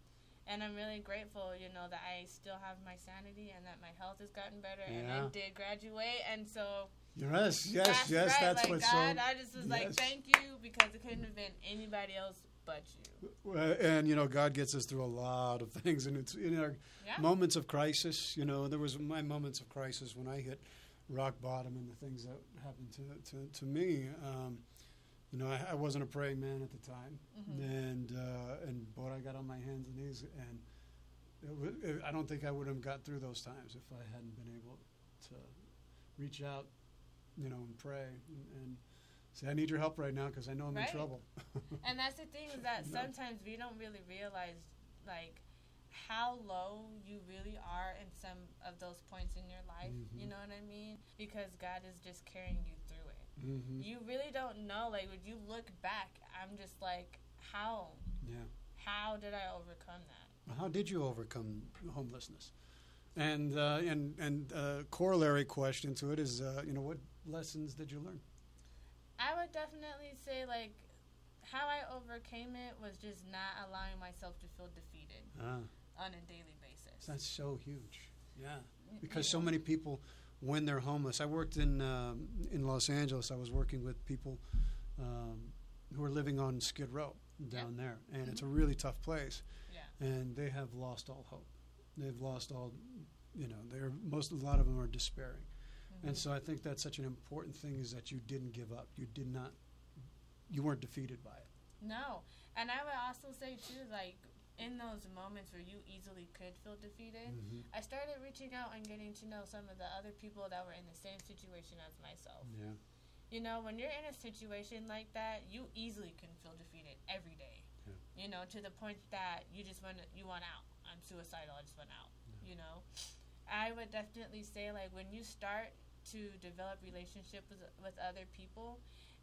And I'm really grateful, you know, that I still have my sanity and that my health has gotten better and I did graduate. And so Yes, yes, that's yes. right. That's like what's God, so. I just was like, yes. thank you because it couldn't have been anybody else but you. And you know, God gets us through a lot of (laughs) things, and it's in our Yeah. moments of crisis. You know, there was my moments of crisis when I hit rock bottom, and the things that happened to to, to me. Um, you know, I, I wasn't a praying man at the time, Mhm. and uh, and but I got on my hands and knees, and it, wa- it, I don't think I would have got through those times if I hadn't been able to reach out, you know, and pray and, and say, "I need your help right now because I know I'm Right. in trouble." (laughs) And that's the thing is that No. sometimes we don't really realize like how low you really are in some of those points in your life. You Mhm. know what I mean? Because God is just carrying you through it. hmm You really don't know. Like when you look back, I'm just like, how? Yeah. How did I overcome that? How did you overcome homelessness? And uh, and and uh, corollary question to it is, uh, you know, what lessons did you learn? I would definitely say like how I overcame it was just not allowing myself to feel defeated Ah, on a daily basis. that's so huge. Yeah, because so many people, when they're homeless, I worked in um, in Los Angeles. I was working with people um, who are living on Skid Row down there, and it's a really tough place. Yeah. and they have lost all hope. They've lost all, you know, they're most a lot of them are despairing. And so I think that's such an important thing is that you didn't give up. You did not, you weren't defeated by it. No. And I would also say too, like in those moments where you easily could feel defeated, Mhm. I started reaching out and getting to know some of the other people that were in the same situation as myself. Yeah. You know, when you're in a situation like that, you easily can feel defeated every day. Yeah. You know, to the point that you just want to, you want out. I'm suicidal. I just want out. You know, I would definitely say like when you start to develop relationship with with other people,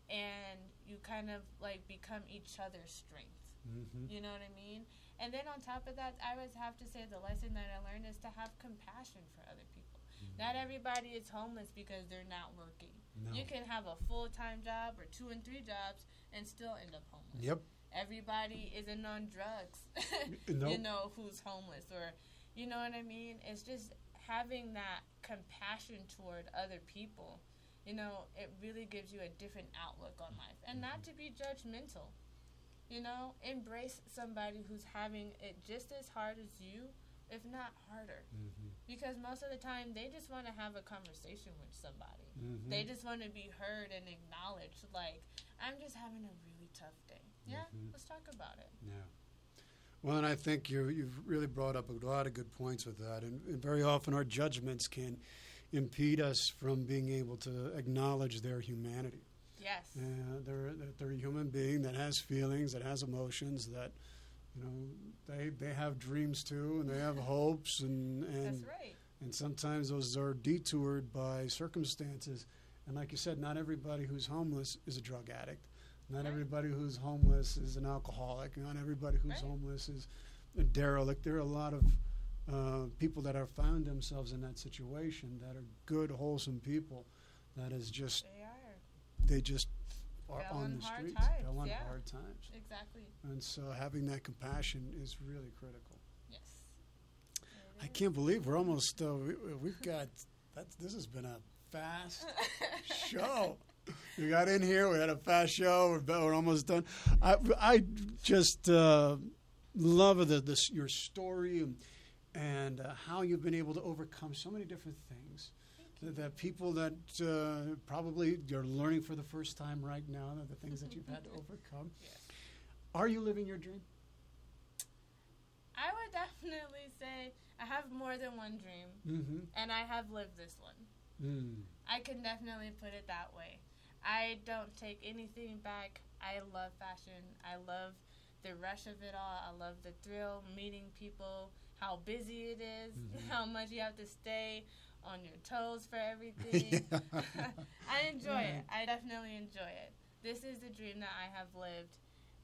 and you kind of like become each other's strength. Mm-hmm. You know what I mean? And then on top of that, I would have to say the lesson that I learned is to have compassion for other people. Not everybody is homeless because they're not working. No. You can have a full time job or two and three jobs and still end up homeless. Yep. Everybody isn't on drugs, (laughs) Nope. you know, who's homeless or, you know what I mean? It's just having that compassion toward other people. You know, it really gives you a different outlook on life. And not to be judgmental. You know, embrace somebody who's having it just as hard as you, if not harder. Mm-hmm. Because most of the time, they just want to have a conversation with somebody. Mm-hmm. They just want to be heard and acknowledged. Like, I'm just having a really tough day. Yeah, Mhm. let's talk about it. Yeah. Well, and I think you you've really brought up a lot of good points with that, and, and very often our judgments can impede us from being able to acknowledge their humanity. Yes. Uh, they're they're a human being that has feelings, that has emotions, that you know they they have dreams too, and they have hopes, and and That's right. and sometimes those are detoured by circumstances. And like you said, not everybody who's homeless is a drug addict. Not everybody who's homeless is an alcoholic. Not everybody who's Right. homeless is a derelict. There are a lot of uh, people that have found themselves in that situation that are good, wholesome people. That is just They are. they just are Fell on on the streets, times, fell on yeah. hard times, Exactly. and so having that compassion is really critical. Yes. I can't believe we're almost. Uh, we, we've got. That's, this has been a fast (laughs) show. We got in here. We had a fast show. We're, we're almost done. I, I just uh, love the, this your story and, and uh, how you've been able to overcome so many different things. That, that people that uh, probably you're learning for the first time right now, that the things that you've had to (laughs) overcome. Yes. Are you living your dream? I would definitely say I have more than one dream, Mm-hmm. and I have lived this one. Mm. I can definitely put it that way. I don't take anything back. I love fashion. I love the rush of it all. I love the thrill, meeting people, how busy it is, Mhm. (laughs) how much you have to stay on your toes for (laughs) everything. (laughs) I enjoy it. I definitely enjoy it. This is the dream that I have lived,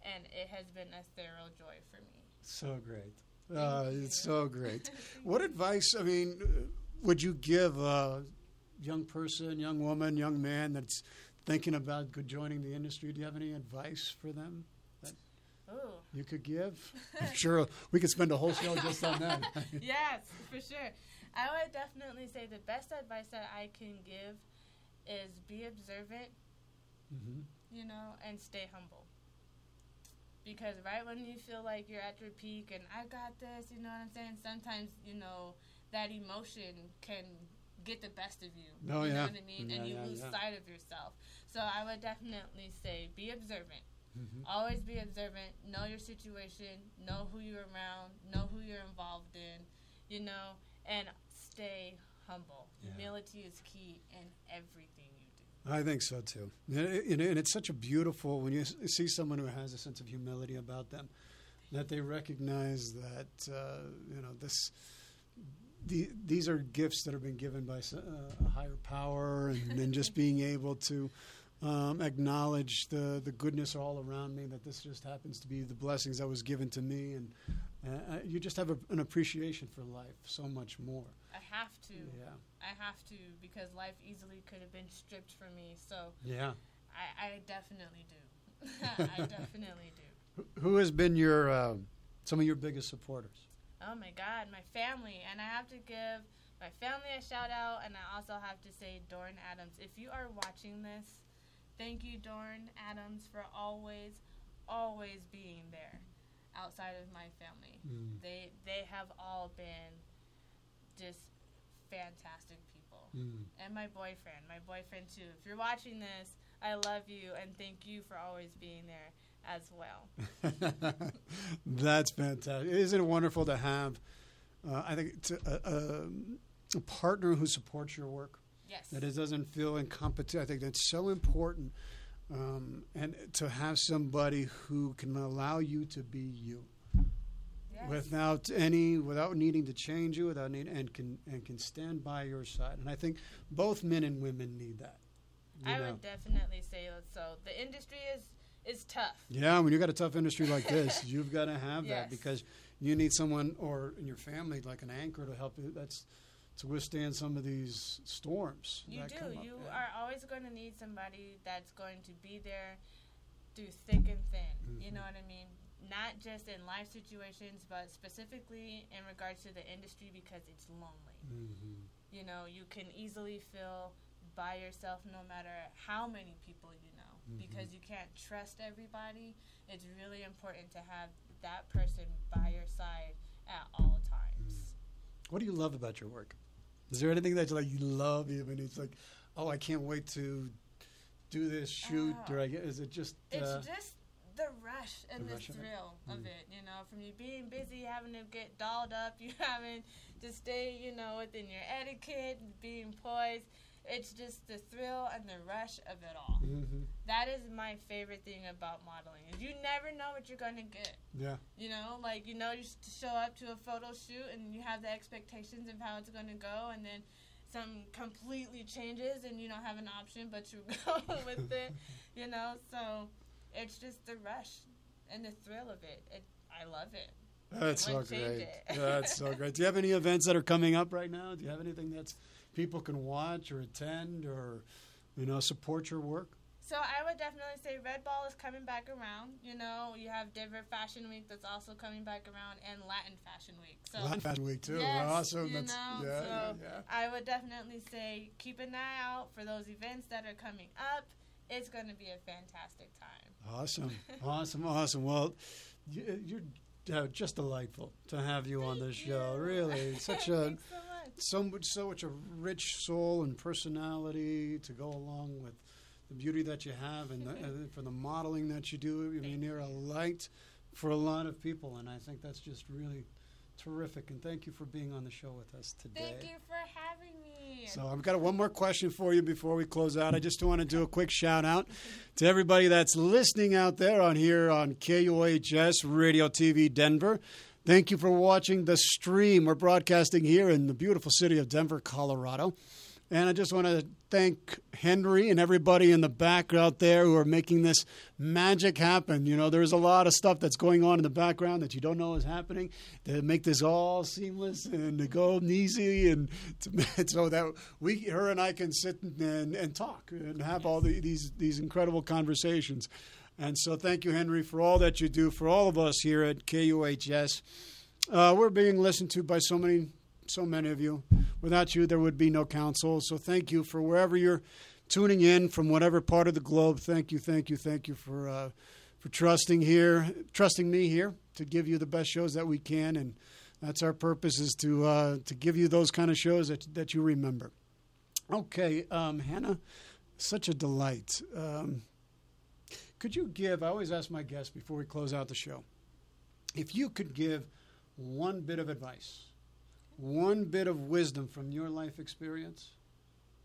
and it has been a thorough joy for me. So great. Uh, it's so great. What advice, I mean, uh, would you give a young person, young woman, young man that's thinking about joining the industry? Do you have any advice for them? Ooh. you could give? (laughs) I'm sure we could spend a whole show just on that. (laughs) yes, for sure. I would definitely say the best advice that I can give is be observant, hmm you know, and stay humble. Because right when you feel like you're at your peak and I got this, you know what I'm saying? Sometimes, you know, that emotion can get the best of you. Oh, you yeah. know what I mean? Yeah, and you yeah, lose sight of yourself. So I would definitely say be observant. hmm Always be observant. Know your situation. Know who you're around. Know who you're involved in. You know, and stay humble. Yeah. Humility is key in everything you do. I think so too. And it's such a beautiful when you see someone who has a sense of humility about them, that they recognize that uh, you know this. The, these are gifts that have been given by uh, a higher power, and, and just (laughs) being able to um, acknowledge the the goodness all around me. That this just happens to be the blessings that was given to me, and uh, you just have a, an appreciation for life so much more. I have to. Yeah, I have to because life easily could have been stripped from me. So yeah. I, I definitely do. (laughs) I (laughs) definitely do. Who has been your uh, some of your biggest supporters? Oh my God, my family. And I have to give my family a shout out, and I also have to say Dorn Adams. If you are watching this, thank you, Dorn Adams, for always, always being there outside of my family. Mm. They they have all been just fantastic people. Mm. And my boyfriend, my boyfriend too. If you're watching this, I love you and thank you for always being there as well. (laughs) That's fantastic. Isn't it wonderful to have? Uh, I think to, a, a, a partner who supports your work Yes. that it doesn't feel incompetent. I think that's so important, um, and to have somebody who can allow you to be you yes. without any, without needing to change you, without need, and can and can stand by your side. And I think both men and women need that. I know. would definitely say so. The industry is is tough. Yeah, when you got a tough industry like (laughs) this, you've got to have that because you need someone or in your family like an anchor to help you. That's to withstand some of these storms. You that do. come up. You Yeah. are always going to need somebody that's going to be there through thick and thin. You Mhm. know what I mean? Not just in life situations, but specifically in regards to the industry because it's lonely. Mhm. You know, you can easily feel by yourself no matter how many people you know Mhm. because you can't trust everybody. It's really important to have that person by your side at all times. What do you love about your work? Is there anything that you like you love even? It's like, oh, I can't wait to do this shoot, Oh. or I get, is it just? It's Uh, just the rush and The the, of it. thrill of Mm. it, you know, from you being busy, having to get dolled up, (laughs) you having to stay, you know, within your etiquette, being poised. It's just the thrill and the rush of it all. mhm. That is my favorite thing about modeling. Is you never know what you're gonna get. Yeah. You know, like you know, you show up to a photo shoot and you have the expectations of how it's gonna go, and then something completely changes, and you don't have an option but to (laughs) go (laughs) with it. You know, so it's just the rush and the thrill of it. it I love it. That's so great. That's so great. Do you have any events that are coming up right now? Do you have anything that's people can watch or attend or you know support your work? So I would definitely say Red Ball is coming back around. You know, you have Denver Fashion Week that's also coming back around, and Latin Fashion Week. So Latin Fashion Week too. Yes, awesome. you That's know, yeah, so- yeah, yeah. I would definitely say keep an eye out for those events that are coming up. It's going to be a fantastic time. Awesome, awesome, awesome. Well, you're uh, just delightful to have you on this Thank show. Really, (laughs) such a so much. so much, so much a rich soul and personality to go along with the beauty that you have, and, the, (laughs) and for the modeling that you do. I mean, you're a light for a lot of people, and I think that's just really terrific. And thank you for being on the show with us today. Thank you for having me. So I've got one more question for you before we close out. I just want to do a quick shout out to everybody that's listening out there on here on KUHS Radio TV Denver. Thank you for watching the stream. We're broadcasting here in the beautiful city of Denver, Colorado. And I just want to thank Henry and everybody in the back out there who are making this magic happen. You know, there's a lot of stuff that's going on in the background that you don't know is happening to make this all seamless and to go easy and to, (laughs) so that we, her and I can sit and, and talk and have all the, these, these incredible conversations. And so, thank you, Henry, for all that you do for all of us here at KUHS. Uh, we're being listened to by so many, so many of you. Without you, there would be no council. So, thank you for wherever you're tuning in from whatever part of the globe. Thank you, thank you, thank you for uh, for trusting here, trusting me here to give you the best shows that we can, and that's our purpose is to uh, to give you those kind of shows that that you remember. Okay, um, Hannah, such a delight. Um, could you give? I always ask my guests before we close out the show, if you could give one bit of advice, one bit of wisdom from your life experience,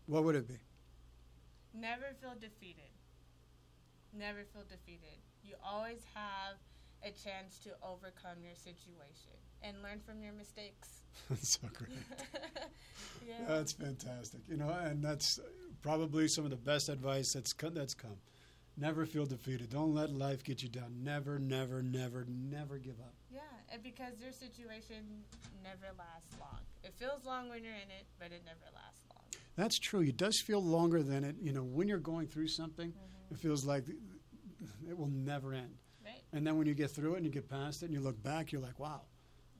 what would it be? Never feel defeated. Never feel defeated. You always have a chance to overcome your situation and learn from your mistakes. (laughs) That's so great. (laughs) yeah. That's fantastic. You know, and that's probably some of the best advice that's come, that's come. Never feel defeated. Don't let life get you down. Never, never, never, never give up. Yeah, because your situation never lasts long. It feels long when you're in it, but it never lasts long. That's true. It does feel longer than it. You know, when you're going through something, Mm-hmm. it feels like it will never end. Right? And then when you get through it and you get past it and you look back, you're like, wow,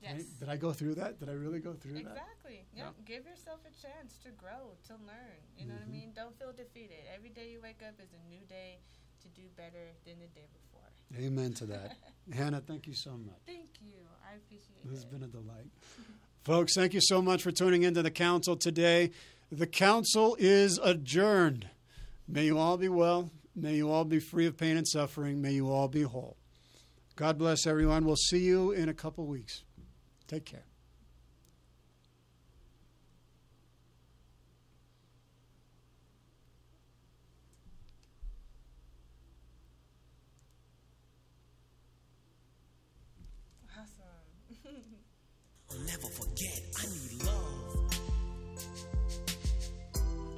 Yes. right? did I go through that? Did I really go through that? Exactly. Yeah. Give yourself a chance to grow, to learn. You know Mm-hmm. what I mean? Don't feel defeated. Every day you wake up is a new day to do better than the day before. Amen to that. Hannah, thank you so much. Thank you. I appreciate it. It's been a delight. Folks, thank you so much for tuning into the council today. The council is adjourned. May you all be well. May you all be free of pain and suffering. May you all be whole. God bless everyone. We'll see you in a couple weeks. Take care. Awesome. I'll never forget.